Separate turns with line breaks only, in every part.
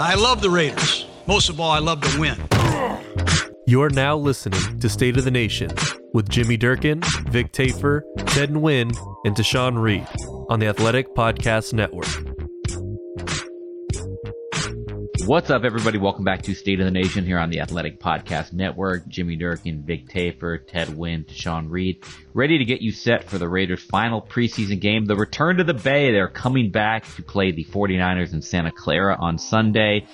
I love the Raiders. Most of all, I love to win.
You're now listening to State of the Nation with Jimmy Durkin, Vic Tafur, Ted Nguyen, and Tashan Reed on the Athletic Podcast Network.
What's up, everybody? Welcome back to State of the Nation here on the Athletic Podcast Network. Jimmy Durkin, Vic Tafur, Ted Nguyen, Tashan Reed, ready to get you set for the Raiders' final preseason game, the return to the Bay. They're coming back to play the 49ers in Santa Clara on Sunday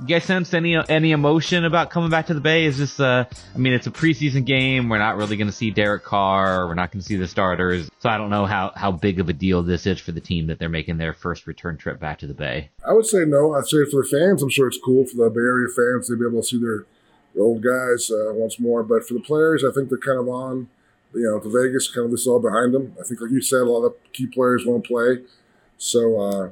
you guys sense any any emotion about coming back to the Bay? Is this uh I mean it's a preseason game. We're not really going to see Derek Carr. We're not going to see the starters. So I don't know how how big of a deal this is for the team that they're making their first return trip back to the Bay.
I would say no. I'd say for the fans, I'm sure it's cool for the Bay Area fans to be able to see their, their old guys uh, once more. But for the players, I think they're kind of on. You know, to Vegas, kind of this is all behind them. I think, like you said, a lot of key players won't play. So uh,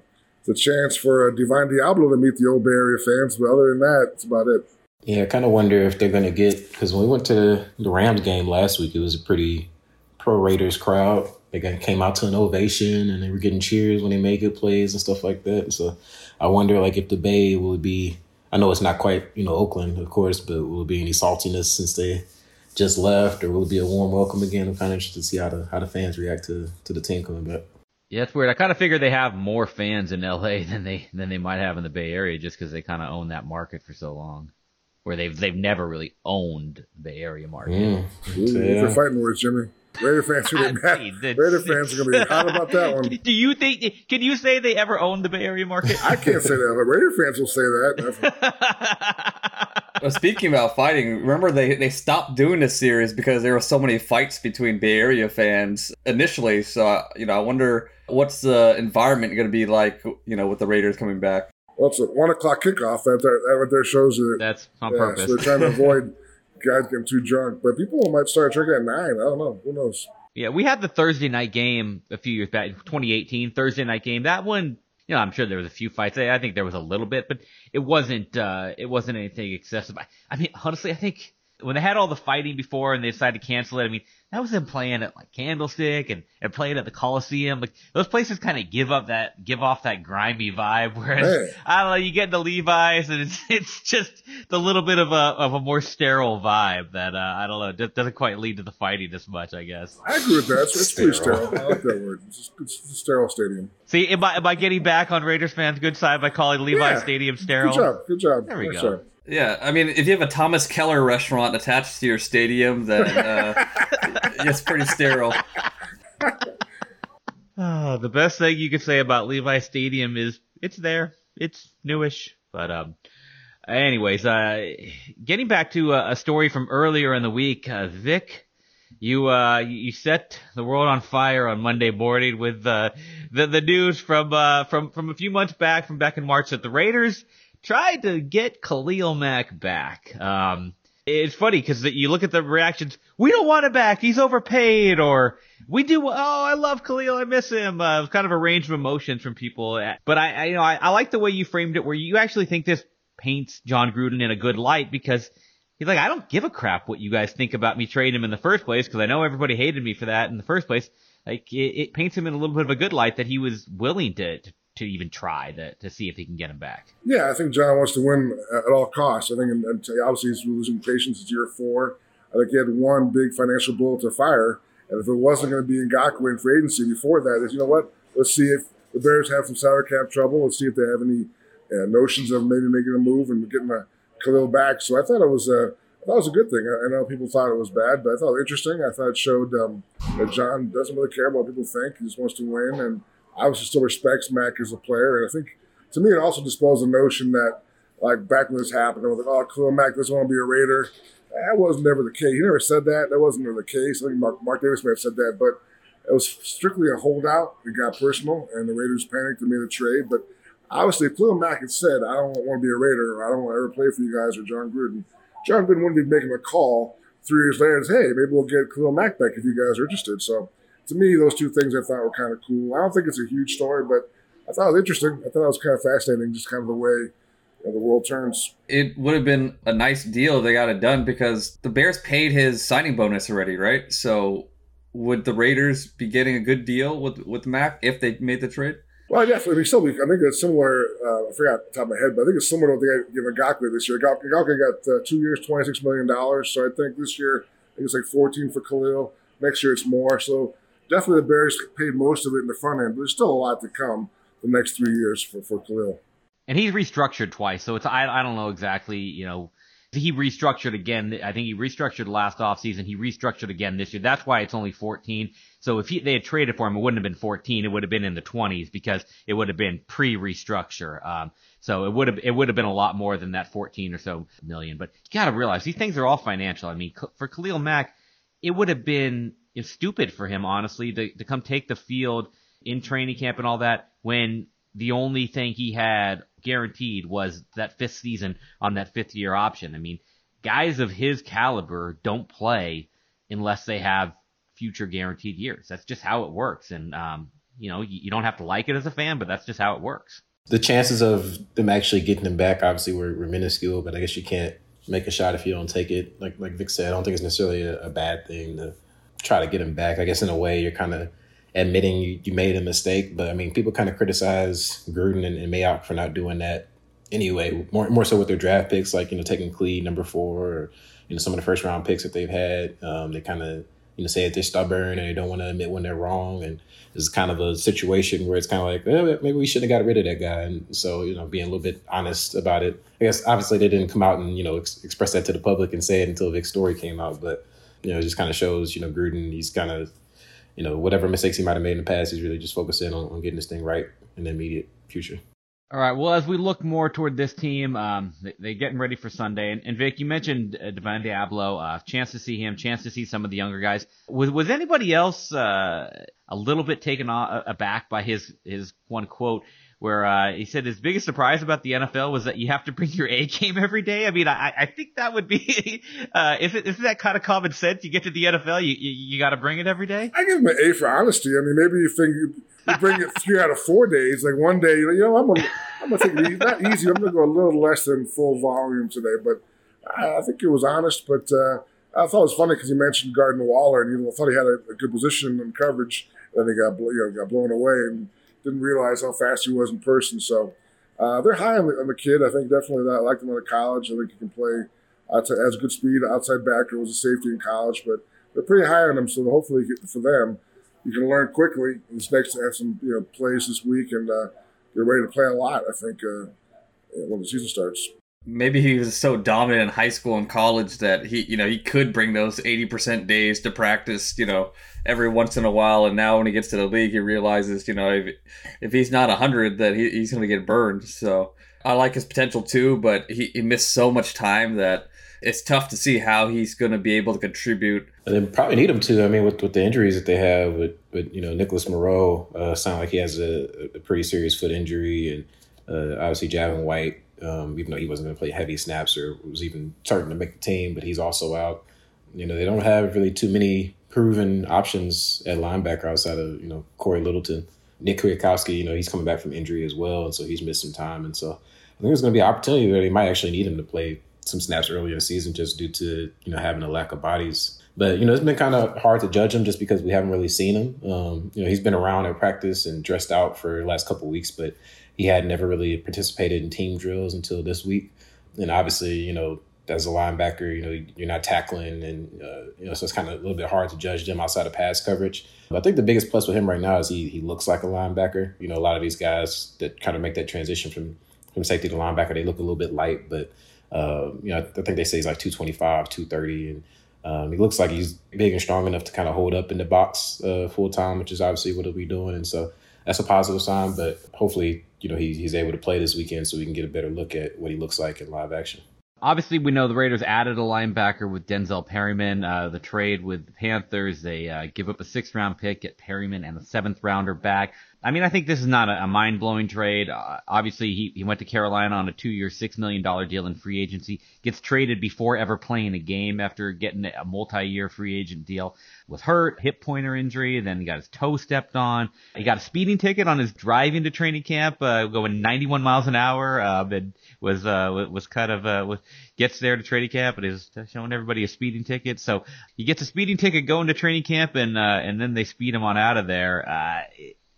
the chance for a Divine Deablo to meet the old Bay Area fans. But other than that, it's about it.
Yeah, I kind of wonder if they're going to get because when we went to the Rams game last week, it was a pretty pro Raiders crowd. They came out to an ovation and they were getting cheers when they made good plays and stuff like that. So I wonder like if the Bay will be. I know it's not quite you know Oakland, of course, but will be any saltiness since they just left, or will it be a warm welcome again? I'm kind of interested to see how the how the fans react to to the team coming back.
Yeah, it's weird. I kind of figure they have more fans in LA than they than they might have in the Bay Area, just because they kind of own that market for so long, where they've they've never really owned the Bay Area market.
Mm. Ooh, yeah. fighting words, Jimmy. Raider fans are going to be mad. Raider fans are gonna be hot about that one.
Do you think? Can you say they ever owned the Bay Area market?
I can't say that, but Raider fans will say that.
well, speaking about fighting, remember they, they stopped doing this series because there were so many fights between Bay Area fans initially. So you know, I wonder what's the environment going to be like, you know, with the Raiders coming back.
Well, it's a one o'clock kickoff. That that what their shows that
that's on yeah, purpose.
So they're trying to avoid guys getting too drunk. But people might start drinking at nine. I don't know. Who knows?
Yeah, we had the Thursday night game a few years back, 2018 Thursday night game. That one, you know, I'm sure there was a few fights. I think there was a little bit, but it wasn't. uh It wasn't anything excessive. I mean, honestly, I think when they had all the fighting before and they decided to cancel it, I mean, that was them playing at like Candlestick and, and playing at the Coliseum. Like those places kind of give up that, give off that grimy vibe. Whereas hey. I don't know, you get the Levi's and it's, it's just the little bit of a, of a more sterile vibe that, uh, I don't know, doesn't quite lead to the fighting as much, I guess.
I agree with that. It's, it's pretty sterile. I like that word. It's, it's a sterile stadium.
See, am I, am I getting back on Raiders fans' good side by calling Levi yeah. Stadium sterile?
Good job. Good job.
There we go.
Yeah, I mean, if you have a Thomas Keller restaurant attached to your stadium, then uh, it's pretty sterile.
Oh, the best thing you could say about Levi Stadium is it's there, it's newish. But um, anyways, uh, getting back to a, a story from earlier in the week, uh, Vic. You uh you set the world on fire on Monday morning with uh, the the news from uh from from a few months back from back in March that the Raiders tried to get Khalil Mack back. Um, it's funny because you look at the reactions. We don't want him back. He's overpaid. Or we do. Oh, I love Khalil. I miss him. Uh, kind of a range of emotions from people. But I, I you know, I, I like the way you framed it, where you actually think this paints Jon Gruden in a good light because he's like, I don't give a crap what you guys think about me trading him in the first place because I know everybody hated me for that in the first place. Like it, it paints him in a little bit of a good light that he was willing to, to to even try to, to see if he can get him back.
Yeah, I think Jon wants to win at all costs. I think, and, and obviously, he's losing patience. It's year four. I think he had one big financial bullet to fire. And if it wasn't going to be Ngakoue in free agency before that, is you know what? Let's see if the Bears have some salary cap trouble. Let's see if they have any uh, notions of maybe making a move and getting a Khalil back. So I thought it was a, it was a good thing. I, know people thought it was bad, but I thought it was interesting. I thought it showed um, that Jon doesn't really care about what people think. He just wants to win and obviously still respects Mack as a player. And I think to me, it also dispels the notion that like back when this happened, I was like, oh, Khalil Mack doesn't want to be a Raider. That was never the case. He never said that. That wasn't never the case. I think Mark, Mark Davis may have said that, but it was strictly a holdout. It got personal, and the Raiders panicked and made a trade. But obviously, if Khalil Mack had said, I don't want to be a Raider, or I don't want to ever play for you guys, or Jon Gruden, Jon Gruden wouldn't be making a call three years later and say, hey, maybe we'll get Khalil Mack back if you guys are interested. So to me, those two things I thought were kind of cool. I don't think it's a huge story, but I thought it was interesting. I thought it was kind of fascinating, just kind of the way the world turns.
It would have been a nice deal if they got it done because the Bears paid his signing bonus already, right? So would the Raiders be getting a good deal with with Mack if they made the trade?
Well, definitely. I mean, still, I think it's similar. Uh, I forgot the top of my head, but I think it's similar to what they gave Ngakoue this year. Ngakoue got uh, two years, twenty six million dollars. So I think this year, I think it's like fourteen for Khalil. Next year, it's more. So definitely, the Bears paid most of it in the front end, but there's still a lot to come the next three years for for Khalil.
And he's restructured twice, so it's I I don't know exactly you know he restructured again. I think he restructured last offseason. He restructured again this year. That's why it's only 14. So if he, they had traded for him, it wouldn't have been 14. It would have been in the 20s because it would have been pre-restructure. Um, so it would have it would have been a lot more than that 14 or so million. But you got to realize these things are all financial. I mean, for Khalil Mack, it would have been stupid for him honestly to to come take the field in training camp and all that when the only thing he had guaranteed was that fifth season on that fifth year option. I mean, guys of his caliber don't play unless they have future guaranteed years. That's just how it works. And, um, you know, you, you don't have to like it as a fan, but that's just how it works.
The chances of them actually getting him back obviously were, were minuscule, but I guess you can't make a shot if you don't take it. Like like Vic said, I don't think it's necessarily a, a bad thing to try to get him back. I guess in a way you're kind of admitting you, you made a mistake. But I mean, people kind of criticize Gruden and, and Mayock for not doing that anyway. More more so with their draft picks, like you know taking Clee number four, or you know some of the first round picks that they've had. Um, they kind of you know say that they're stubborn and they don't want to admit when they're wrong, and it's kind of a situation where it's kind of like eh, maybe we should have got rid of that guy. And so you know being a little bit honest about it. I guess obviously they didn't come out and you know ex- express that to the public and say it until Vic's story came out, but you know it just kind of shows you know Gruden he's kind of you know, whatever mistakes he might have made in the past, he's really just focusing on, on getting this thing right in the immediate future.
All right. Well, as we look more toward this team, um, they, are getting ready for Sunday. And, and Vic, you mentioned uh, Divine Deablo. Uh, chance to see him. Chance to see some of the younger guys. Was was anybody else uh, a little bit taken aback by his his one quote? Where uh, he said his biggest surprise about the NFL was that you have to bring your A game every day. I mean, I, I think that would be, uh, if it, isn't that kind of common sense? You get to the NFL, you, you, you got to bring it every day.
I give him an A for honesty. I mean, maybe you think you, bring it three out of four days. Like one day, you know, I'm gonna, I'm gonna take it. Not easy. I'm gonna go a little less than full volume today, but I, I think it was honest. But uh, I thought it was funny because he mentioned Gardner Waller, and you thought he had a, a good position and coverage. And then he got you know got blown away and didn't realize how fast he was in person. So uh, they're high on the, on the, kid. I think definitely that. I liked him out of college. I think he can play outside, has good speed, outside backer, was a safety in college, but they're pretty high on him. So hopefully for them, you can learn quickly. This next to have some you know plays this week and uh, get ready to play a lot. I think uh, when the season starts
maybe he was so dominant in high school and college that he you know he could bring those 80% days to practice you know every once in a while and now when he gets to the league he realizes you know if, if he's not 100 that he, he's going to get burned so i like his potential too but he, he missed so much time that it's tough to see how he's going to be able to contribute.
And they probably need him to. I mean, with, with the injuries that they have, with, with you know Nicholas Morrow uh, sound like he has a, a pretty serious foot injury, and uh, obviously Javin White um, even though he wasn't going to play heavy snaps or was even starting to make the team, but he's also out. You know, they don't have really too many proven options at linebacker outside of, you know, Cory Littleton. Nick Kwiatkowski, you know, he's coming back from injury as well, and so he's missed some time. And so I think there's going to be an opportunity where they might actually need him to play some snaps earlier in the season just due to, you know, having a lack of bodies. But, you know, it's been kind of hard to judge him just because we haven't really seen him. Um, you know, he's been around at practice and dressed out for the last couple weeks, but he had never really participated in team drills until this week. And obviously, you know, as a linebacker, you know, you're not tackling, and uh, you know, so it's kind of a little bit hard to judge them outside of pass coverage. But I think the biggest plus with him right now is he he looks like a linebacker. You know, a lot of these guys that kind of make that transition from from safety to linebacker, they look a little bit light, but uh, you know, I think they say he's like 225, 230, and um, he looks like he's big and strong enough to kind of hold up in the box uh, full time, which is obviously what he'll be doing. And so that's a positive sign. But hopefully, you know, he, he's able to play this weekend so we can get a better look at what he looks like in live action.
Obviously, we know the Raiders added a linebacker with Denzel Perryman. Uh, the trade with the Panthers, they uh, give up a sixth round pick, get Perryman and a seventh rounder back. I mean, I think this is not a, a mind blowing trade. Uh, obviously, he, he went to Carolina on a two year, $6 million deal in free agency, gets traded before ever playing a game after getting a multi year free agent deal. Was hurt, hip pointer injury, then he got his toe stepped on. He got a speeding ticket on his drive into training camp, uh, going 91 miles an hour, uh, and was, uh, was kind of, uh, was, gets there to training camp and is showing everybody a speeding ticket. So he gets a speeding ticket going to training camp and, uh, and then they speed him on out of there. Uh,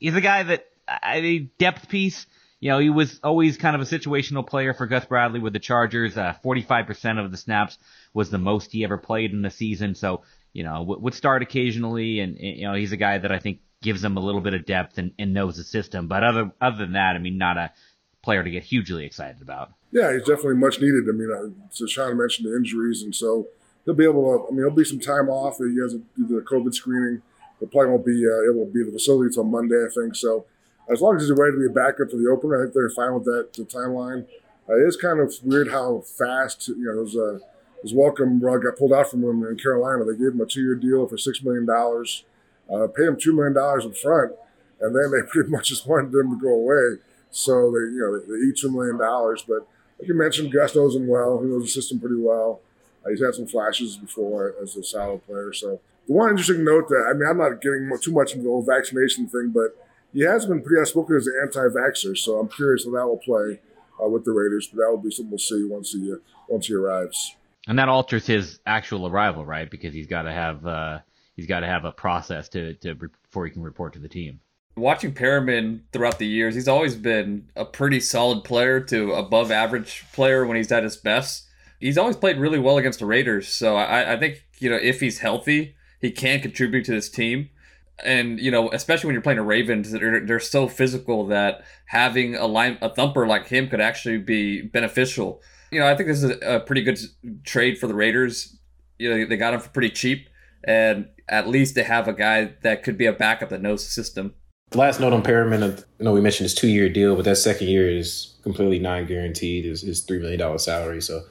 he's a guy that I mean depth piece. You know, he was always kind of a situational player for Gus Bradley with the Chargers. Uh, 45% of the snaps was the most he ever played in the season. So, you know, would start occasionally. And, you know, he's a guy that I think gives them a little bit of depth and, and knows the system. But other, other than that, I mean, not a player to get hugely excited about.
Yeah, he's definitely much needed. I mean, uh, so Sean mentioned the injuries. And so he'll be able to, I mean, he'll be some time off. He has to do the COVID screening the play won't be uh, able to be the facility until Monday, I think. So as long as he's ready to be a backup for the opener, I think they're fine with that the timeline. Uh, it is kind of weird how fast you know his, uh, his welcome rug got pulled out from him in Carolina. They gave him a two-year deal for six million dollars, uh, paid him two million dollars in front, and then they pretty much just wanted him to go away. So they you know they, they eat two million dollars. But like you mentioned, Gus knows him well. He knows the system pretty well. Uh, he's had some flashes before as a solid player. So one interesting note that I mean, I'm not getting too much into the whole vaccination thing, but he has been pretty outspoken as an anti-vaxxer. So I'm curious how that will play uh, with the Raiders. But that will be something we'll see once he uh, once he arrives.
And that alters his actual arrival, right? Because he's got to have uh, he's got to have a process to to before he can report to the team.
Watching Perryman throughout the years, he's always been a pretty solid player to above average player when he's at his best. He's always played really well against the Raiders. So I, I think you know if he's healthy, he can contribute to this team. And you know, especially when you're playing a Ravens, they're, they're so physical that having a line a thumper like him could actually be beneficial. You know, I think this is a pretty good trade for the Raiders. You know, they got him for pretty cheap, and at least they have a guy that could be a backup that knows the system.
The last note on Perryman, you know, we mentioned his two year deal, but that second year is completely non guaranteed. Is his three million dollar salary. So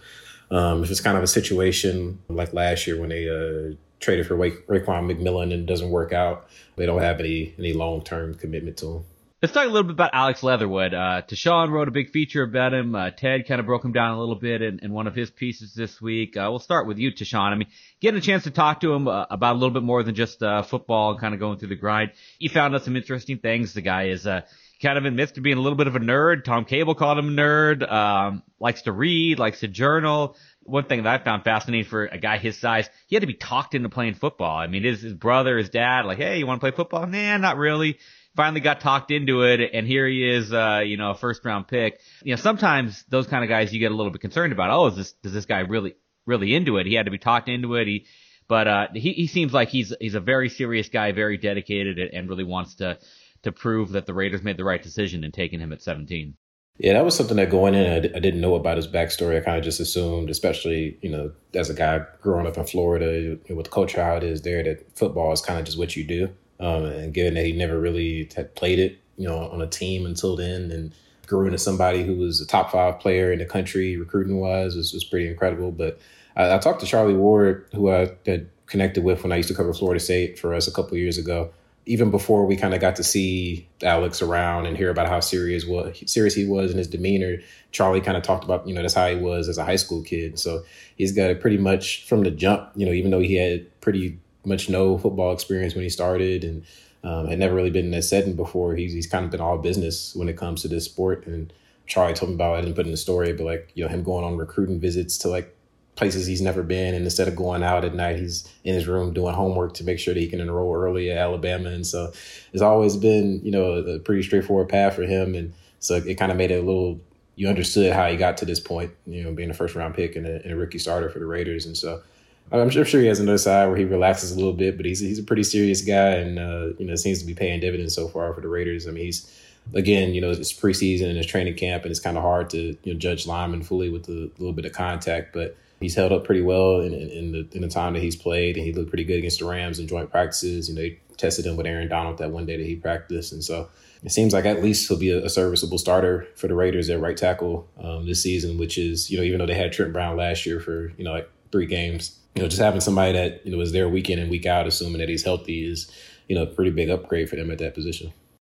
um, it's kind of a situation like last year when they uh, traded for Ra- Raekwon McMillan and doesn't work out, they don't have any any long term commitment to him.
Let's talk a little bit about Alex Leatherwood. Uh, Tashan wrote a big feature about him. Uh, Ted kind of broke him down a little bit in, in one of his pieces this week. Uh, we'll start with you, Tashan. I mean, getting a chance to talk to him uh, about a little bit more than just uh, football and kind of going through the grind. He found out some interesting things. The guy is uh, kind of admits to being a little bit of a nerd. Tom Cable called him a nerd. Um, likes to read, likes to journal one thing that I found fascinating for a guy his size, he had to be talked into playing football. I mean, his, his brother, his dad, like, hey, you want to play football? Nah, not really. Finally got talked into it, and here he is, uh, you know, a first round pick. You know, sometimes those kind of guys you get a little bit concerned about. Oh, is this does this guy really really into it? He had to be talked into it. He, but uh, he he seems like he's he's a very serious guy, very dedicated, and really wants to to prove that the Raiders made the right decision in taking him at 17.
Yeah, that was something that going in, I, I didn't know about his backstory. I kind of just assumed, especially, you know, as a guy growing up in Florida with the culture how it is there, that football is kind of just what you do. Um, and given that he never really had played it, you know, on a team until then and grew into somebody who was a top five player in the country recruiting wise was, was pretty incredible. But I, I talked to Charlie Ward, who I had connected with when I used to cover Florida State for us a couple years ago even before we kind of got to see Alex around and hear about how serious was serious he was in his demeanor, Charlie kind of talked about you know that's how he was as a high school kid. So he's got it pretty much from the jump. You know, even though he had pretty much no football experience when he started and um, had never really been in that setting before, he's he's kind of been all business when it comes to this sport. And Charlie told me about it. I didn't put in the story, but like you know him going on recruiting visits to like places he's never been. And instead of going out at night, he's in his room doing homework to make sure that he can enroll early at Alabama. And so it's always been, you know, a pretty straightforward path for him. And so it kind of made it a little, you understood how he got to this point, you know, being a first round pick and a, and a rookie starter for the Raiders. And so I'm sure, I'm sure he has another side where he relaxes a little bit, but he's, he's a pretty serious guy and, uh, you know, seems to be paying dividends so far for the Raiders. I mean, he's, again, you know, it's preseason and it's training camp and it's kind of hard to, you know, judge linemen fully with a little bit of contact, but He's held up pretty well in, in, the in the time that he's played, and he looked pretty good against the Rams in joint practices. You know, they tested him with Aaron Donald that one day that he practiced, and so it seems like at least he'll be a, a serviceable starter for the Raiders at right tackle um, this season. Which is, you know, even though they had Trent Brown last year for you know like three games, you know, just having somebody that you know is there week in and week out, assuming that he's healthy, is you know a pretty big upgrade for them at that position.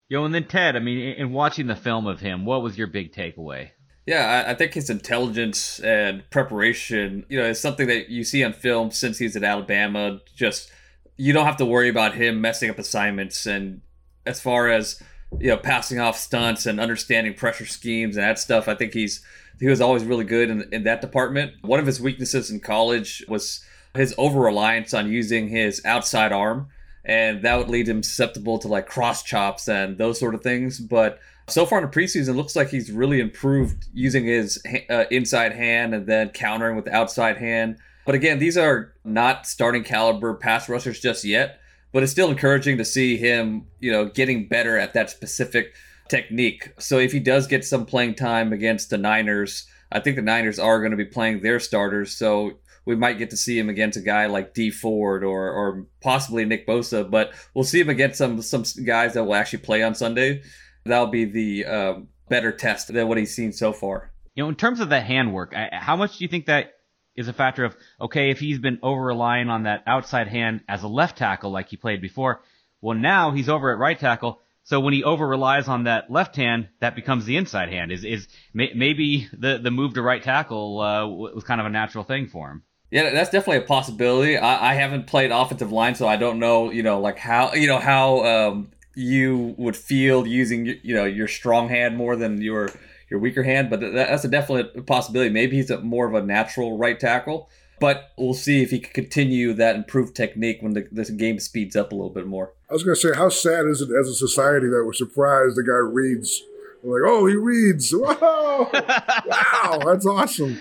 Yo, and then Ted, I mean, in watching the film of him, what was your big takeaway?
Yeah, I, think his intelligence and preparation, you know, is something that you see on film since he's at Alabama. Just you don't have to worry about him messing up assignments. And as far as you know, passing off stunts and understanding pressure schemes and that stuff, I think he's he was always really good in, in that department. One of his weaknesses in college was his over reliance on using his outside arm, and that would lead him susceptible to like cross chops and those sort of things. But so far in the preseason, looks like he's really improved using his uh, inside hand and then countering with the outside hand. But again, these are not starting caliber pass rushers just yet. But it's still encouraging to see him, you know, getting better at that specific technique. So if he does get some playing time against the Niners, I think the Niners are going to be playing their starters. So we might get to see him against a guy like Dee Ford or or possibly Nick Bosa, but we'll see him against some some guys that will actually play on Sunday that'll be the uh, better test than what he's seen so far.
You know, in terms of the handwork, how much do you think that is a factor of okay if he's been over relying on that outside hand as a left tackle like he played before? Well, now he's over at right tackle. So when he over relies on that left hand, that becomes the inside hand. Is is maybe the the move to right tackle uh, was kind of a natural thing for him?
Yeah, that's definitely a possibility. I, I haven't played offensive line, so I don't know. You know, like how you know how um, you would feel using you know your strong hand more than your your weaker hand, but that's a definite possibility. Maybe he's a more of a natural right tackle, but we'll see if he can continue that improved technique when the, the game speeds up a little bit more.
I was going to say, how sad is it as a society that we're surprised the guy reads? We're like, oh, he reads! Wow, wow, that's awesome.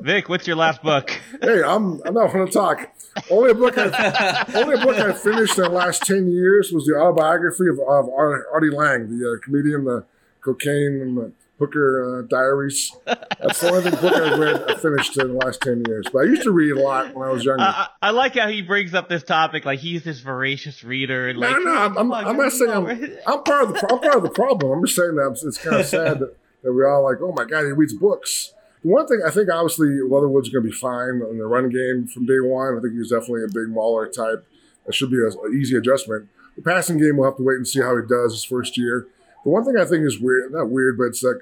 Vic, what's your last book?
hey, I'm I'm not going to talk. Only book I only book I finished in the last ten years was the autobiography of, of Artie Lange, the uh, comedian, the cocaine and the hooker uh, diaries. That's the only book I've read I finished in the last ten years. But I used to read a lot when I was younger.
I, I like how he brings up this topic, like he's this voracious reader. And like,
no, no, I'm, I'm, I'm not saying I'm, I'm part of the I'm part of the problem. I'm just saying that it's kind of sad that, that we're all like, oh my god, he reads books. One thing I think obviously Leatherwood's going to be fine in the run game from day one. I think he's definitely a big mauler type. That should be an easy adjustment. The passing game, we'll have to wait and see how he does his first year. The one thing I think is weird, not weird, but it's like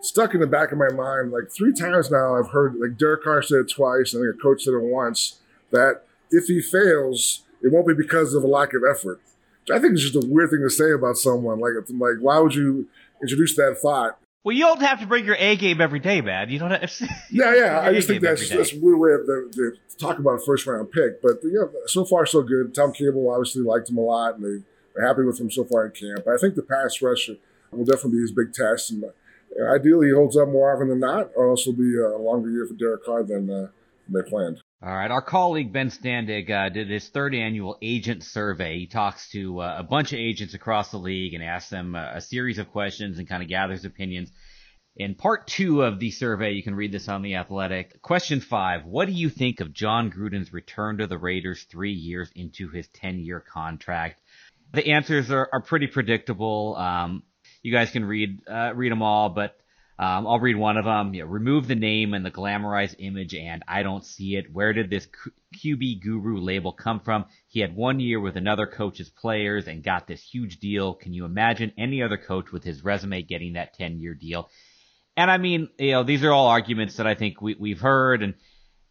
stuck in the back of my mind. Like three times now, I've heard like Derek Carr said it twice. And a coach said it once that if he fails, it won't be because of a lack of effort. Which I think is just a weird thing to say about someone. Like, like why would you introduce that thought
well, you don't have to bring your A game every day, man. You don't have.
To, yeah, yeah. I just think that's that's a weird way of the, the, to talk about a first round pick. But yeah, so far so good. Tom Cable obviously liked him a lot, and they are happy with him so far in camp. But I think the pass rush will definitely be his big test, and uh, ideally he holds up more often than not, or else it'll be a longer year for Derek Carr than uh, they planned.
All right. Our colleague Ben Standig uh, did his third annual agent survey. He talks to uh, a bunch of agents across the league and asks them uh, a series of questions and kind of gathers opinions. In part two of the survey, you can read this on The Athletic. Question five What do you think of Jon Gruden's return to the Raiders three years into his 10 year contract? The answers are, are pretty predictable. Um, you guys can read uh, read them all, but um, I'll read one of them. Yeah, remove the name and the glamorized image, and I don't see it. Where did this QB guru label come from? He had one year with another coach's players and got this huge deal. Can you imagine any other coach with his resume getting that 10 year deal? And I mean, you know, these are all arguments that I think we, we've heard, and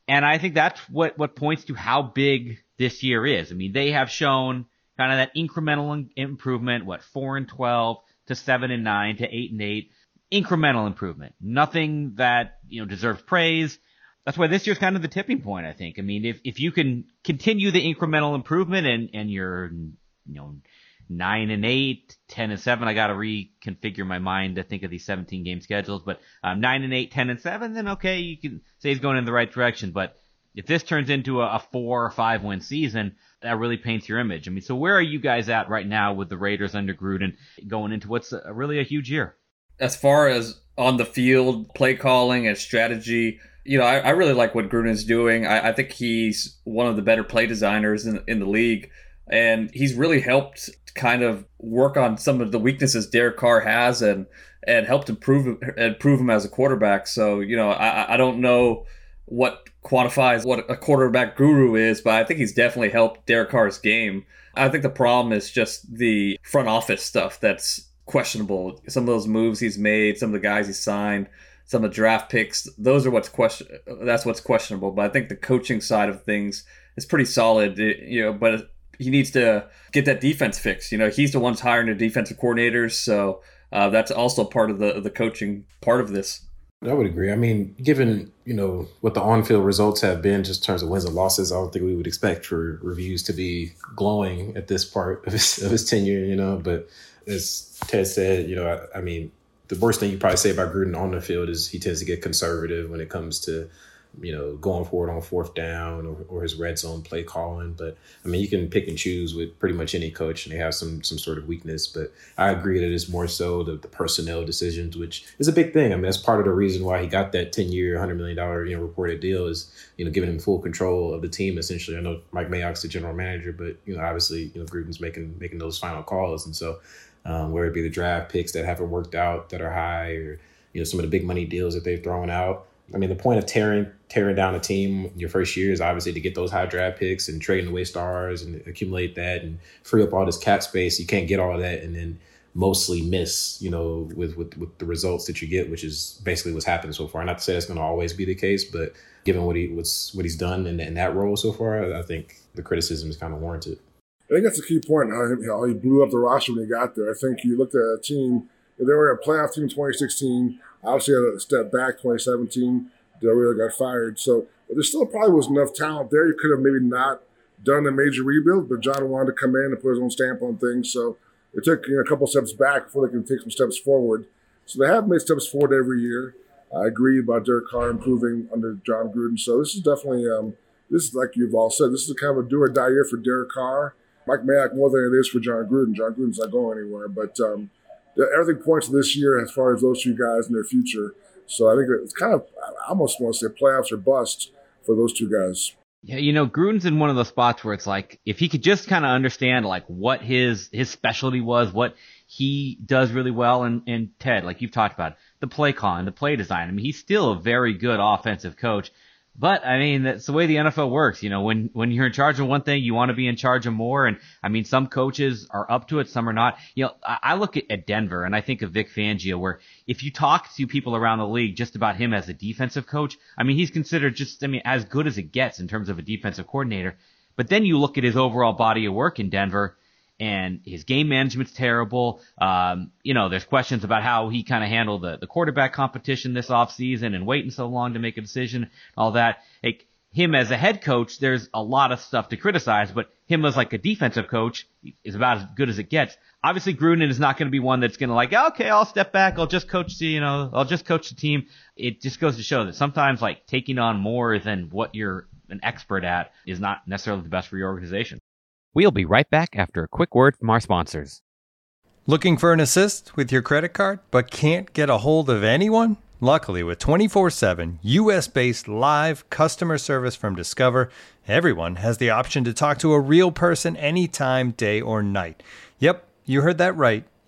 and I think that's what what points to how big this year is. I mean, they have shown kind of that incremental improvement. What four and twelve to seven and nine to eight and eight incremental improvement. Nothing that, you know, deserves praise. That's why this year's kind of the tipping point, I think. I mean, if, if you can continue the incremental improvement and, and you're, you know, nine and eight, ten and seven, I got to reconfigure my mind to think of these 17 game schedules, but um, nine and eight, ten and seven, then okay, you can say he's going in the right direction. But if this turns into a, a four or five win season, that really paints your image. I mean, so where are you guys at right now with the Raiders under Gruden going into what's a, really a huge year?
As far as on the field play calling and strategy, you know, I, I really like what Gruden's doing. I, I think he's one of the better play designers in, in the league. And he's really helped kind of work on some of the weaknesses Derek Carr has and and helped improve improve him as a quarterback. So, you know, I, I don't know what quantifies what a quarterback guru is, but I think he's definitely helped Derek Carr's game. I think the problem is just the front office stuff that's questionable. Some of those moves he's made, some of the guys he signed, some of the draft picks, those are what's question. That's what's questionable. But I think the coaching side of things is pretty solid. You know, but he needs to get that defense fixed. You know, he's the ones hiring the defensive coordinators, so uh, that's also part of the the coaching part of this.
I would agree. I mean, given you know what the on-field results have been, just in terms of wins and losses, I don't think we would expect for reviews to be glowing at this part of his, of his tenure. You know, but as Ted said, you know, I, I mean, the worst thing you probably say about Gruden on the field is he tends to get conservative when it comes to you know, going forward on fourth down or, or his red zone play calling. But I mean, you can pick and choose with pretty much any coach, and they have some some sort of weakness. But I agree that it's more so the, the personnel decisions, which is a big thing. I mean, that's part of the reason why he got that ten year, hundred million dollar you know reported deal is you know giving him full control of the team. Essentially, I know Mike Mayock's the general manager, but you know obviously you know Gruden's making making those final calls, and so um, whether it be the draft picks that haven't worked out that are high, or you know some of the big money deals that they've thrown out I mean, the point of tearing tearing down a team your first year is obviously to get those high draft picks and trading away stars and accumulate that and free up all this cap space. You can't get all that and then mostly miss, you know, with with, with the results that you get, which is basically what's happened so far. Not to say that's going to always be the case, but given what he what's what he's done in, in that role so far, I think the criticism is kind of warranted.
I think that's a key point. How he, he blew up the roster when he got there. I think you looked at a team. They were a playoff team in 2016. Obviously, had a step back 2017 Del Rio got fired. So there still probably was enough talent there. You could have maybe not done a major rebuild, but Jon wanted to come in and put his own stamp on things. So it took you know, a couple steps back before they can take some steps forward. So they have made steps forward every year. I agree about Derek Carr improving under Jon Gruden. So this is definitely, um, this is like you've all said, this is kind of a do or die year for Derek Carr. Mike Mayock more than it is for Jon Gruden. Jon Gruden's not going anywhere, but um, everything points to this year as far as those two guys and their future. So I think it's kind of, I almost want to say playoffs or bust for those two guys.
Yeah, you know, Gruden's in one of those spots where it's like if he could just kind of understand like what his his specialty was, what he does really well, and and Ted, like you've talked about, the play calling, the play design. I mean, he's still a very good offensive coach. But I mean, that's the way the NFL works. You know, when when you're in charge of one thing, you want to be in charge of more. And I mean, some coaches are up to it, some are not. You know, I, I look at, at Denver and I think of Vic Fangio, where if you talk to people around the league just about him as a defensive coach, I mean, he's considered just, I mean, as good as it gets in terms of a defensive coordinator. But then you look at his overall body of work in Denver, and his game management's terrible. Um, you know, there's questions about how he kind of handled the, the quarterback competition this offseason and waiting so long to make a decision, all that. Like, him as a head coach, there's a lot of stuff to criticize, but him as like a defensive coach is about as good as it gets. Obviously, Gruden is not going to be one that's going to like, okay, I'll step back, I'll just coach the, you know, I'll just coach the team. It just goes to show that sometimes like taking on more than what you're an expert at is not necessarily the best for your organization.
We'll be right back after a quick word from our sponsors.
Looking for an assist with your credit card, but can't get a hold of anyone? Luckily, with 24 7 US based live customer service from Discover, everyone has the option to talk to a real person anytime, day or night. Yep, you heard that right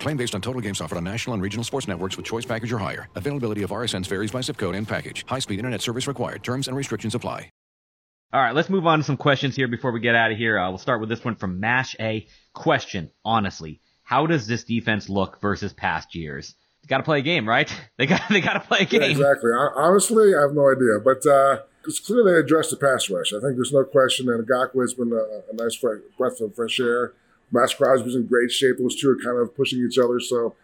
Claim based on total games offered on national and regional sports networks with choice package or higher. Availability of RSNs varies by zip code and package. High-speed internet service required. Terms and restrictions apply.
All right, let's move on to some questions here before we get out of here. Uh, we'll start with this one from Mash A. Question, honestly, how does this defense look versus past years? They got to play a game, right? They got they got to play a game.
Yeah, exactly. I, honestly, I have no idea, but uh, it's clear they addressed the pass rush. I think there's no question that Ngakoue has been a, a nice breath of fresh air Maxx Crosby's in great shape. Those two are kind of pushing each other. So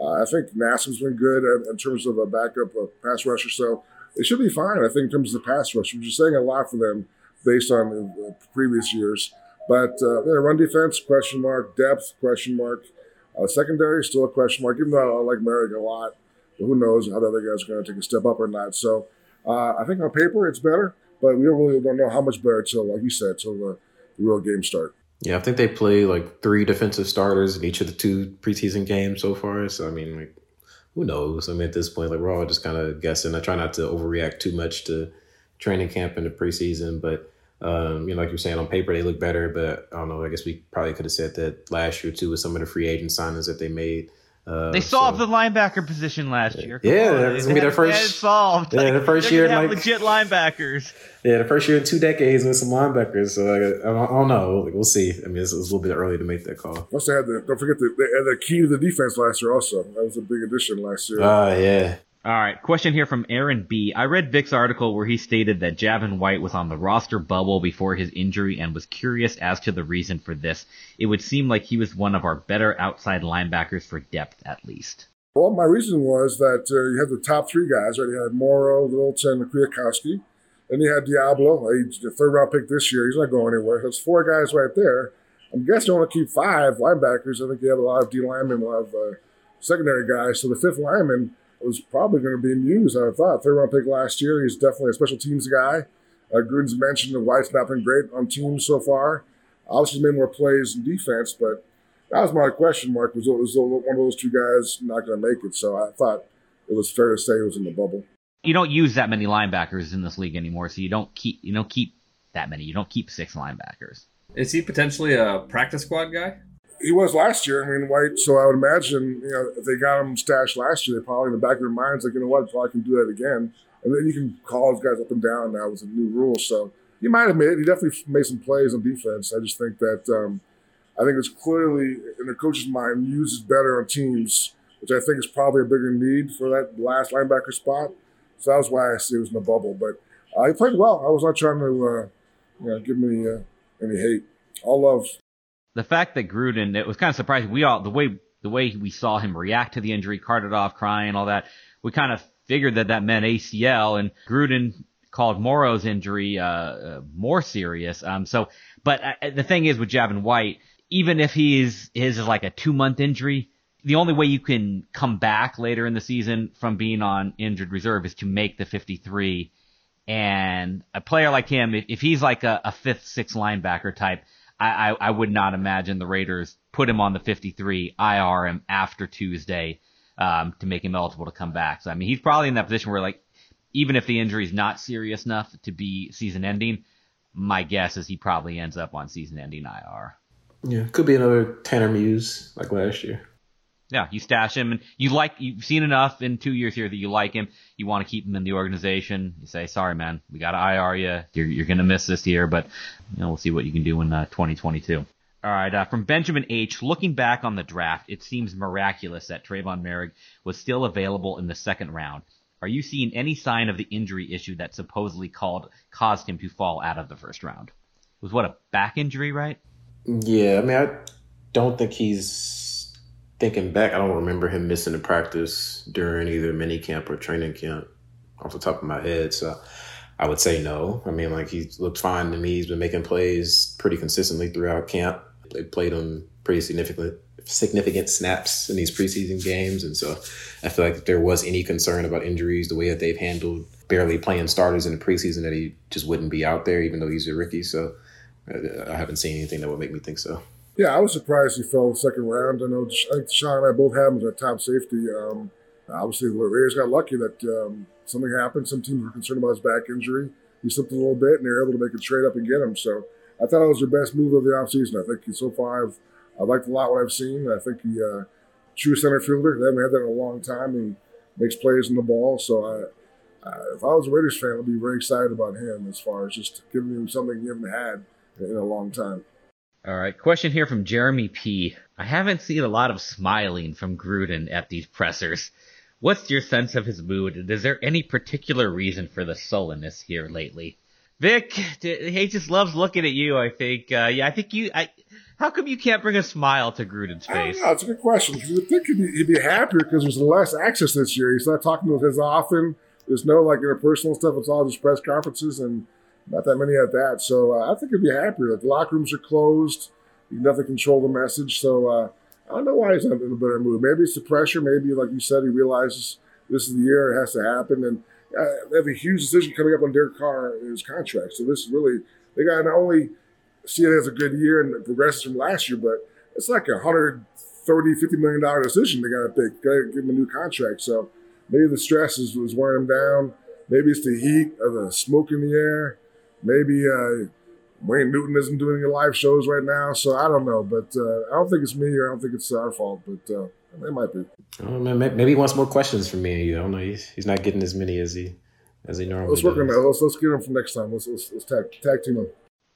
uh, I think Nassib's been good in, in terms of a backup a pass rusher. So they should be fine, I think, in terms of the pass rush, which is saying a lot for them based on the previous years. But uh, yeah, run defense, question mark. Depth, question mark. Uh, secondary, still a question mark, even though I like Moehrig a lot. But who knows how the other guys are going to take a step up or not. So uh, I think on paper it's better, but we don't really don't know how much better until, like you said, until the, the real game start.
Yeah, I think they play like three defensive starters in each of the two preseason games so far. So I mean, like, who knows? I mean, at this point, like we're all just kind of guessing. I try not to overreact too much to training camp and the preseason, but um, you know, like you're saying, on paper they look better, but I don't know. I guess we probably could have said that last year too with some of the free agent signings that they made. Uh,
they solved so. the linebacker position last year.
Come yeah, on. that's gonna be their first.
solved.
Yeah,
like,
the first year,
have
like
legit linebackers.
Yeah, the first year in two decades with some linebackers. So like, I, don't, I don't know. Like, we'll see. I mean, it's, it's, a little bit early to make that call.
Also, had the, don't forget the, they had the key to the defense last year. Also, that was a big addition last year.
Ah, uh, yeah.
All right, question here from Aaron B. I read Vic's article where he stated that Javin White was on the roster bubble before his injury and was curious as to the reason for this. It would seem like he was one of our better outside linebackers for depth, at least.
Well, my reason was that uh, you had the top three guys, right? You had Morrow, Littleton, and Kwiatkowski. Then you had Deablo, the third round pick this year. He's not going anywhere. That's four guys right there. I'm guessing you want to keep five linebackers. I think you have a lot of D linemen, a lot of uh, secondary guys. So the fifth lineman was probably going to be used. I thought third round pick last year. He's definitely a special teams guy. Uh, Gruden's mentioned the White's not been great on teams so far. Obviously, made more plays in defense, but that was my question mark. Was, was one of those two guys not going to make it? So I thought it was fair to say it was in the bubble.
You don't use that many linebackers in this league anymore, so you don't keep you don't keep that many. You don't keep six linebackers.
Is he potentially a practice squad guy?
He was last year. I mean, White. So I would imagine, you know, if they got him stashed last year, they probably in the back of their minds like, you know what, probably can do that again. And then you can call those guys up and down now with the new rules. So he might have made. He definitely made some plays on defense. I just think that um, I think it's clearly in the coach's mind uses better on teams, which I think is probably a bigger need for that last linebacker spot. So that was why I see it was in the bubble. But uh, he played well. I was not trying to, uh, you know, give me uh, any hate. All love
the fact that Gruden, it was kind of surprising. We all, the way, the way we saw him react to the injury, carted off, crying, all that, we kind of figured that that meant ACL and Gruden called Morrow's injury, uh, uh more serious. Um, so, but uh, the thing is with Javin White, even if he's, his is like a two month injury, the only way you can come back later in the season from being on injured reserve is to make the 53. And a player like him, if, if he's like a, a fifth, sixth linebacker type, I, I, I would not imagine the Raiders put him on the 53, IR him after Tuesday, um, to make him eligible to come back. So, I mean, he's probably in that position where, like, even if the injury is not serious enough to be season ending, my guess is he probably ends up on season ending IR.
Yeah, could be another Tanner Muse like last year.
Yeah, you stash him, and you like you've seen enough in two years here that you like him. You want to keep him in the organization. You say, "Sorry, man, we got to IR you. You're you're gonna miss this year, but you know we'll see what you can do in uh, 2022." All right, uh, from Benjamin H. Looking back on the draft, it seems miraculous that Trevon Moehrig was still available in the second round. Are you seeing any sign of the injury issue that supposedly called caused him to fall out of the first round? It was what a back injury, right?
Yeah, I mean, I don't think he's thinking back, I don't remember him missing a practice during either mini camp or training camp off the top of my head. So I would say no. I mean, like he looked fine to me. He's been making plays pretty consistently throughout camp. They played him pretty significant significant snaps in these preseason games, and so I feel like if there was any concern about injuries, the way that they've handled barely playing starters in the preseason, that he just wouldn't be out there, even though he's a rookie. So I haven't seen anything that would make me think so.
Yeah, I was surprised he fell in the second round. I know I think Sean and I both have him as a top safety. Um, obviously, the Raiders got lucky that um, something happened. Some teams were concerned about his back injury. He slipped a little bit, and they were able to make a trade up and get him. So I thought it was their best move of the offseason. I think so far I've, I've liked a lot what I've seen. I think he uh, true center fielder. They haven't had that in a long time. He makes plays in the ball. So I, uh, if I was a Raiders fan, I'd be very excited about him as far as just giving him something he haven't had in a long time.
All right, question here from Jeremy P. I haven't seen a lot of smiling from Gruden at these pressers. What's your sense of his mood, and is there any particular reason for the sullenness here lately? Vic, he just loves looking at you. I think. Uh, yeah, I think you. I, How come you can't bring a smile to Gruden's
I
face?
It's a good question. You would think he'd be, he'd be happier because there's less access this year. He's not talking to us as often. There's no like interpersonal stuff. It's all just press conferences and not that many at that. So uh, I think he'd be happier. Like, the locker rooms are closed. You can definitely control the message. So uh, I don't know why he's not in a better mood. Maybe it's the pressure. Maybe, like you said, he realizes this is the year it has to happen. And uh, they have a huge decision coming up on Derek Carr and his contract. So this is really they got to not only see it as a good year and progresses from last year, but it's like a hundred thirty, fifty million dollar decision they got to pick. Got to give him a new contract. So maybe the stress is, was wearing him down. Maybe it's the heat or the smoke in the air. Maybe uh, Wayne Newton isn't doing any live shows right now. So I don't know, but uh, I don't think it's me or I don't think it's our fault, but uh, it might be.
Oh, man, may- maybe he wants more questions from me. You don't know. He's, he's not getting as many as he as he normally
Let's work on that. Let's, let's get him for next time. Let's, let's, let's tag, tag team him.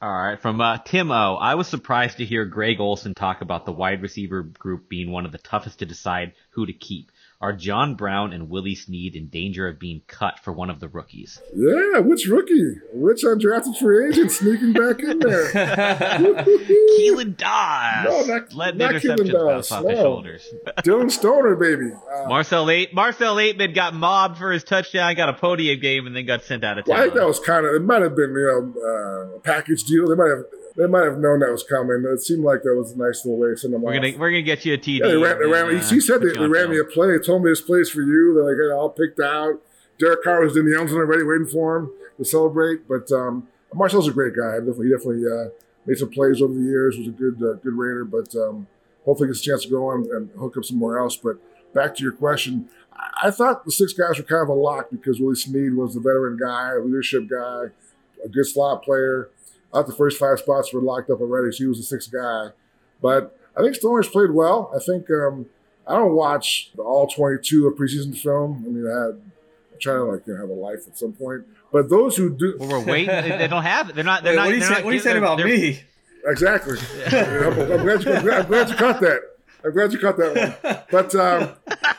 All right, from uh, Tim O. I was surprised to hear Greg Olson talk about the wide receiver group being one of the toughest to decide who to keep. Are John Brown and Willie Snead in danger of being cut for one of the rookies?
Yeah, which rookie? Which undrafted free agent sneaking back in there?
Keelan Doss
No, not-
led
not
interceptions
Keelan
bounce
Doss,
off his
no.
shoulders.
Dillon Stoner, baby. Uh,
Marcel Eight, Marcell Ateman got mobbed for his touchdown, got a podium game, and then got sent out of
well, I
town.
think that was kind of. It might have been, you know, uh, a package deal. They might have. They might have known that was coming. It seemed like that was a nice little way to send them
we're
off.
gonna we're gonna get you a TD.
Yeah, they ran. They ran
and, uh,
he said they, they ran me a play. They told me this play's for you. They're like, hey, all picked out. Derek Carr was in the end zone already, waiting for him to celebrate. But um, Marcell's a great guy. Definitely, he definitely uh, made some plays over the years. Was a good, uh, good Raider. But um, hopefully, gets a chance to go on and hook up somewhere else. But back to your question, I, I thought the six guys were kind of a lock because Willie Snead was the veteran guy, leadership guy, a good slot player. I thought the first five spots were locked up already, so he was the sixth guy. But I think Stoner's played well. I think um, I don't watch all 22 of preseason film. I mean, I had I try to like you know, have a life at some point. But those who do,
Well, we're waiting. They, they don't have it. They're not. They're
Wait,
not.
what are you,
they're
say,
not
what are you saying about me?
Exactly. I'm, I'm glad you, I'm glad you caught that. I'm glad you caught that one. But um,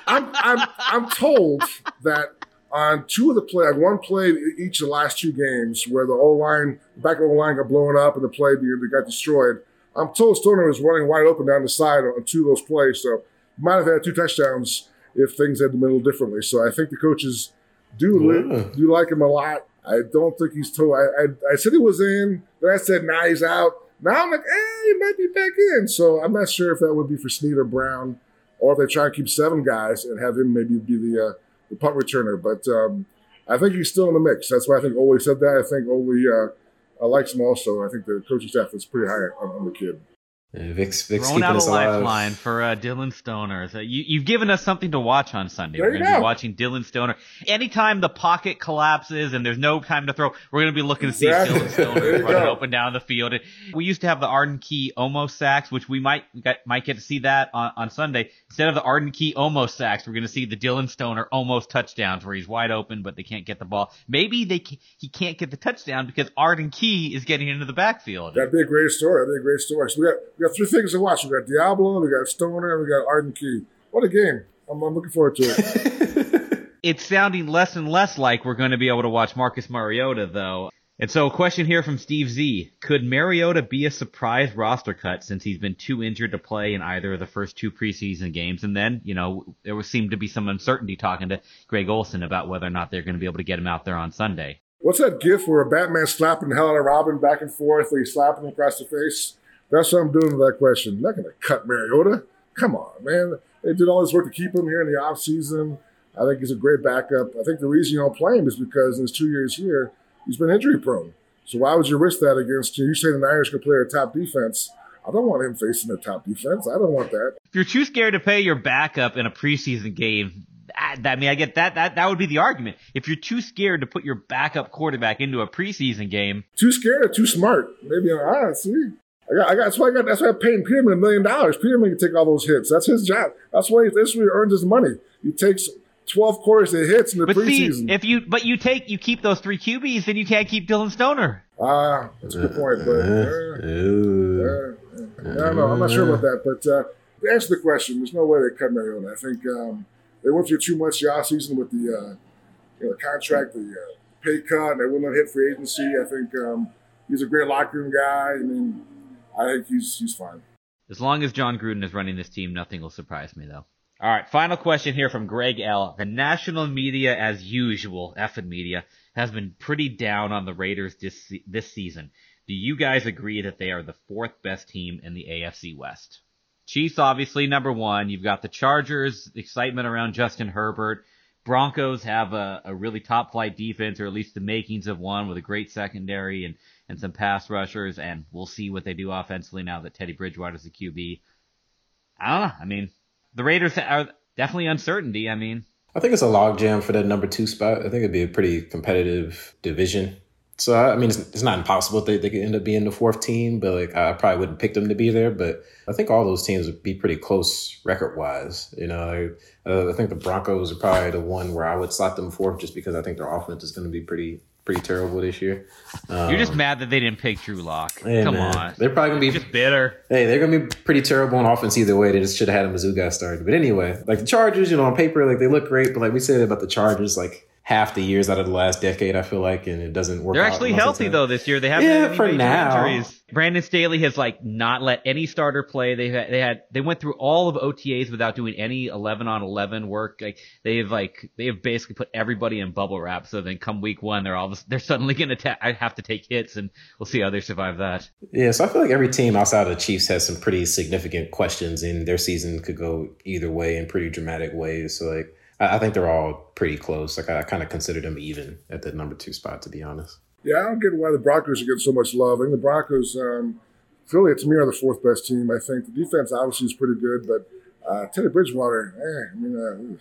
I'm, I'm, I'm told that on two of the play, on one play each of the last two games where the O line, the back of the line got blown up and the play they got destroyed. I'm told Stoner was running wide open down the side on two of those plays, so might have had two touchdowns if things had been a little differently. So I think the coaches do li- do like him a lot. I don't think he's told. I, I, I said he was in, then I said nah he's out. Now I'm like, eh, he might be back in. So I'm not sure if that would be for Snead or Brown, or if they try and keep seven guys and have him maybe be the uh, the punt returner. But um, I think he's still in the mix. That's why I think Ole said that. I think Ole uh, likes him also. I think the coaching staff is pretty high on, on the kid.
Yeah, Vic's, Vic's
Throwing
keeping
out a
us alive.
lifeline for uh, Dillon Stoner. So you, you've given us something to watch on Sunday.
There
we're
you
going to be
go.
watching Dillon Stoner. Anytime the pocket collapses and there's no time to throw, we're going to be looking to see
Exactly.
Dillon Stoner
There you
running
go.
up and down the field. We used to have the Arden Key almost sacks, which we might get, might get to see that on, on Sunday. Instead of the Arden Key almost sacks, we're going to see the Dillon Stoner almost touchdowns where he's wide open but they can't get the ball. Maybe they ca- he can't get the touchdown because Arden Key is getting into the backfield.
That'd be a great story. That'd be a great story. So we got we got three things to watch. We got Deablo, we got Stoner, and we got Arden Key. What a game! I'm, I'm looking forward to it.
it's sounding less and less like we're going to be able to watch Marcus Mariota, though. And so, a question here from Steve Z: Could Mariota be a surprise roster cut since he's been too injured to play in either of the first two preseason games? And then, you know, there was seemed to be some uncertainty talking to Greg Olson about whether or not they're going to be able to get him out there on Sunday.
What's that gif where a Batman slapping the hell out of Robin back and forth, or he's slapping him across the face? That's what I'm doing with that question. I'm not going to cut Mariota. Come on, man. They did all this work to keep him here in the offseason. I think he's a great backup. I think the reason you don't play him is because in his two years here, he's been injury prone. So why would you risk that against you? You say the Niners can play a top defense. I don't want him facing a top defense. I don't want that.
If you're too scared to pay your backup in a preseason game, I mean, I get that. That that would be the argument. If you're too scared to put your backup quarterback into a preseason game,
Too scared or too smart? Maybe. See. I got, I got, that's why I got. That's why I'm paying Peterman a million dollars. Peterman can take all those hits. That's his job. That's why. That's where he earns his money. He takes twelve quarters of hits in the
But see, if you but you take you keep those three QBs, then you can't keep Dillon Stoner.
ah, that's a good point. But uh,
Ooh.
uh, I don't know. I'm not sure about that. But uh, to answer the question, there's no way they cut Mariota. I think um, they went through too much the offseason with the uh, you know, contract, the uh, pay cut, and they wouldn't have hit free agency. I think um, he's a great locker room guy. I mean, I think he's he's fine.
As long as Jon Gruden is running this team, nothing will surprise me though. All right, final question here from Greg L. The national media, as usual, effing media, has been pretty down on the Raiders this this season. Do you guys agree that they are the fourth best team in the AFC West? Chiefs obviously number one. You've got the Chargers, excitement around Justin Herbert. Broncos have a, a really top flight defense, or at least the makings of one, with a great secondary and, and some pass rushers, and we'll see what they do offensively now that Teddy Bridgewater's the QB. I don't know. I mean, the Raiders are definitely uncertainty. I mean,
I think it's a logjam for that number two spot. I think it'd be a pretty competitive division. So I mean, it's, it's not impossible they they could end up being the fourth team, but like I probably wouldn't pick them to be there. But I think all those teams would be pretty close record wise. You know, I, uh, I think the Broncos are probably the one where I would slot them fourth, just because I think their offense is going to be pretty pretty terrible this year.
Um, You're just mad that they didn't pick Drew Lock. Hey, Come man. on,
they're probably gonna be
just bitter.
Hey, they're gonna be pretty terrible on offense either way. They just should have had a Mizzou guy started. But anyway, like the Chargers, you know, on paper, like they look great, but like we said about the Chargers, like half the years out of the last decade, I feel like, and it doesn't work.
They're actually healthy though this year. They haven't
yeah,
had
for now.
injuries. Brandon Staley has like not let any starter play. They had, they had they went through all of OTAs without doing any 11 on 11 work. Like they have like they have basically put everybody in bubble wrap. So then come week one, they're all they're suddenly going to ta- have to take hits, and we'll see how they survive that.
Yeah, so I feel like every team outside of the Chiefs has some pretty significant questions, and their season could go either way in pretty dramatic ways. So like I, think they're all pretty close. Like I, kind of consider them even at the number two spot, to be honest.
Yeah, I don't get why the Broncos are getting so much love. I think the Broncos, um, Philly, to me, are the fourth best team. I think the defense obviously is pretty good, but uh, Teddy Bridgewater, eh, I mean, uh,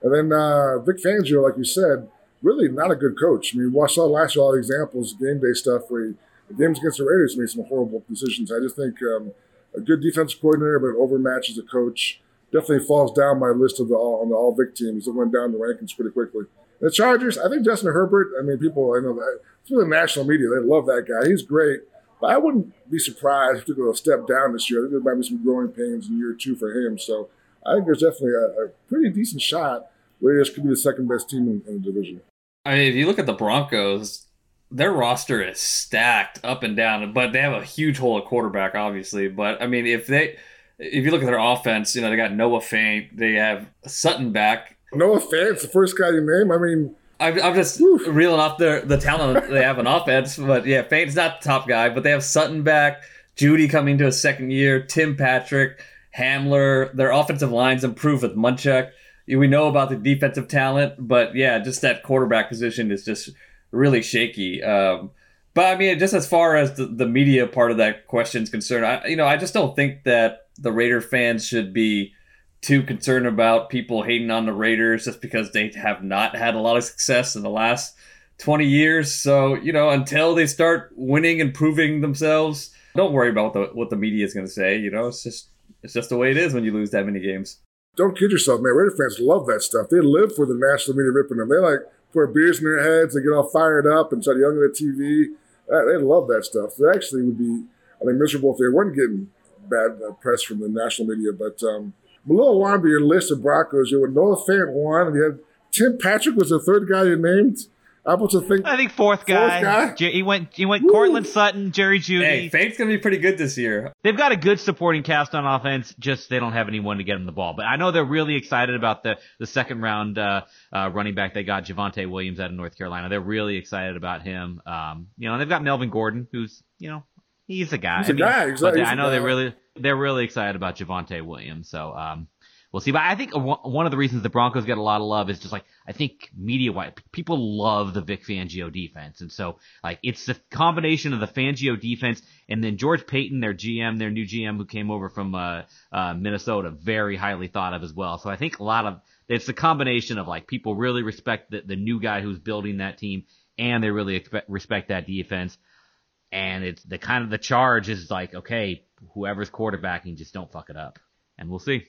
and then uh, Vic Fangio, like you said, really not a good coach. I mean, we saw last year all the examples, game day stuff where he, the games against the Raiders made some horrible decisions. I just think um, a good defensive coordinator, but overmatched as a coach definitely falls down my list of the all, on the all Vic teams. It went down the rankings pretty quickly. The Chargers, I think Justin Herbert. I mean, people I know that through the national media, they love that guy. He's great, but I wouldn't be surprised if he took a step down this year. There might be some growing pains in year two for him. So I think there's definitely a, a pretty decent shot. where this could be the second best team in, in the division.
I mean, if you look at the Broncos, their roster is stacked up and down, but they have a huge hole at quarterback, obviously. But I mean, if they if you look at their offense, you know, they got Noah Fant, they have Sutton back.
Noah Fant's the first guy you name. I mean,
I'm, I'm just Oof. reeling off the the talent they have on offense, but yeah, Fant's not the top guy, but they have Sutton back, Jeudy coming to a second year, Tim Patrick, Hamler. Their offensive lines improved with Munchak. We know about the defensive talent, but yeah, just that quarterback position is just really shaky. Um, but I mean, just as far as the, the media part of that question is concerned, I you know I just don't think that the Raider fans should be too concerned about people hating on the Raiders just because they have not had a lot of success in the last 20 years. So, you know, until they start winning and proving themselves, don't worry about what the, what the media is going to say. You know, it's just it's just the way it is when you lose that many games.
Don't kid yourself, man. Raider fans love that stuff. They live for the national media ripping them. They like pour beers in their heads. They get all fired up and start yelling at the TV. They love that stuff. They actually would be, I think, miserable if they weren't getting bad uh, press from the national media. But um, I'm a by your list of Broncos. You had Noah Fant one, and you had Tim Patrick was the third guy you named. Able to think.
I think fourth guy. Fourth guy? He went. He went. Woo. Courtland Sutton, Jerry Jeudy.
Hey, Fant's gonna be pretty good this year.
They've got a good supporting cast on offense. Just they don't have anyone to get them the ball. But I know they're really excited about the the second round uh, uh, running back they got, Javonte Williams out of North Carolina. They're really excited about him. Um, you know, they've got Melvin Gordon, who's you know he's a guy.
He's a I mean, guy. Exactly.
I know they really they're really excited about Javonte Williams. So um, we'll see. But I think one of the reasons the Broncos get a lot of love is just like I think media wise, people love the Vic Fangio defense, and so like it's the combination of the Fangio defense and then George Paton, their GM, their new GM who came over from uh, uh, Minnesota, very highly thought of as well. So I think a lot of it's the combination of like people really respect the, the new guy who's building that team, and they really expect, respect that defense. And it's the kind of the charge is like, okay, whoever's quarterbacking, just don't fuck it up. And we'll see.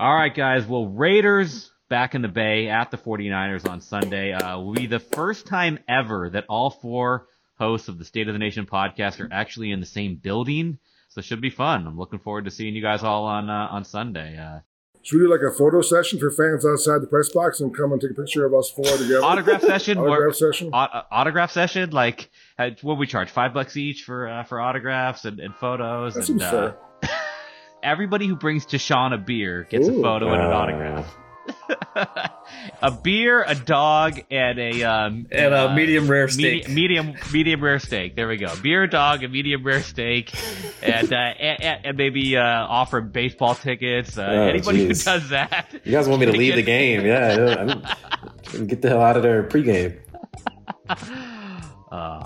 All right, guys. Well, Raiders back in the Bay at the 49ers on Sunday uh, will be the first time ever that all four hosts of the State of the Nation podcast are actually in the same building. So it should be fun. I'm looking forward to seeing you guys all on uh, on Sunday. Uh,
should we do like a photo session for fans outside the press box and come and take a picture of us four together?
Autograph session.
autograph session.
Uh, autograph session. Like, what we charge? Five bucks each for uh, for autographs and, and photos.
That
and,
seems fair.
Everybody who brings Tashan a beer gets a
Ooh.
photo and an
Uh,
autograph. a beer, a dog, and a um,
And a
uh,
medium rare
medi-
steak.
medium medium rare steak. There we go. Beer, dog, a medium rare steak, and uh, and, and maybe uh, offer baseball tickets. Uh,
Oh,
anybody
jeez.
who does that,
You guys want me to leave the game? Yeah, yeah, I'm- get the hell out of there pregame.
Uh,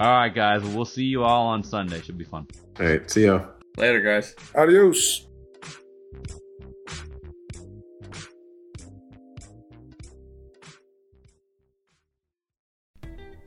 all right, guys. We'll see you all on Sunday. Should be fun.
All right, see y'all.
Later, guys.
Adios.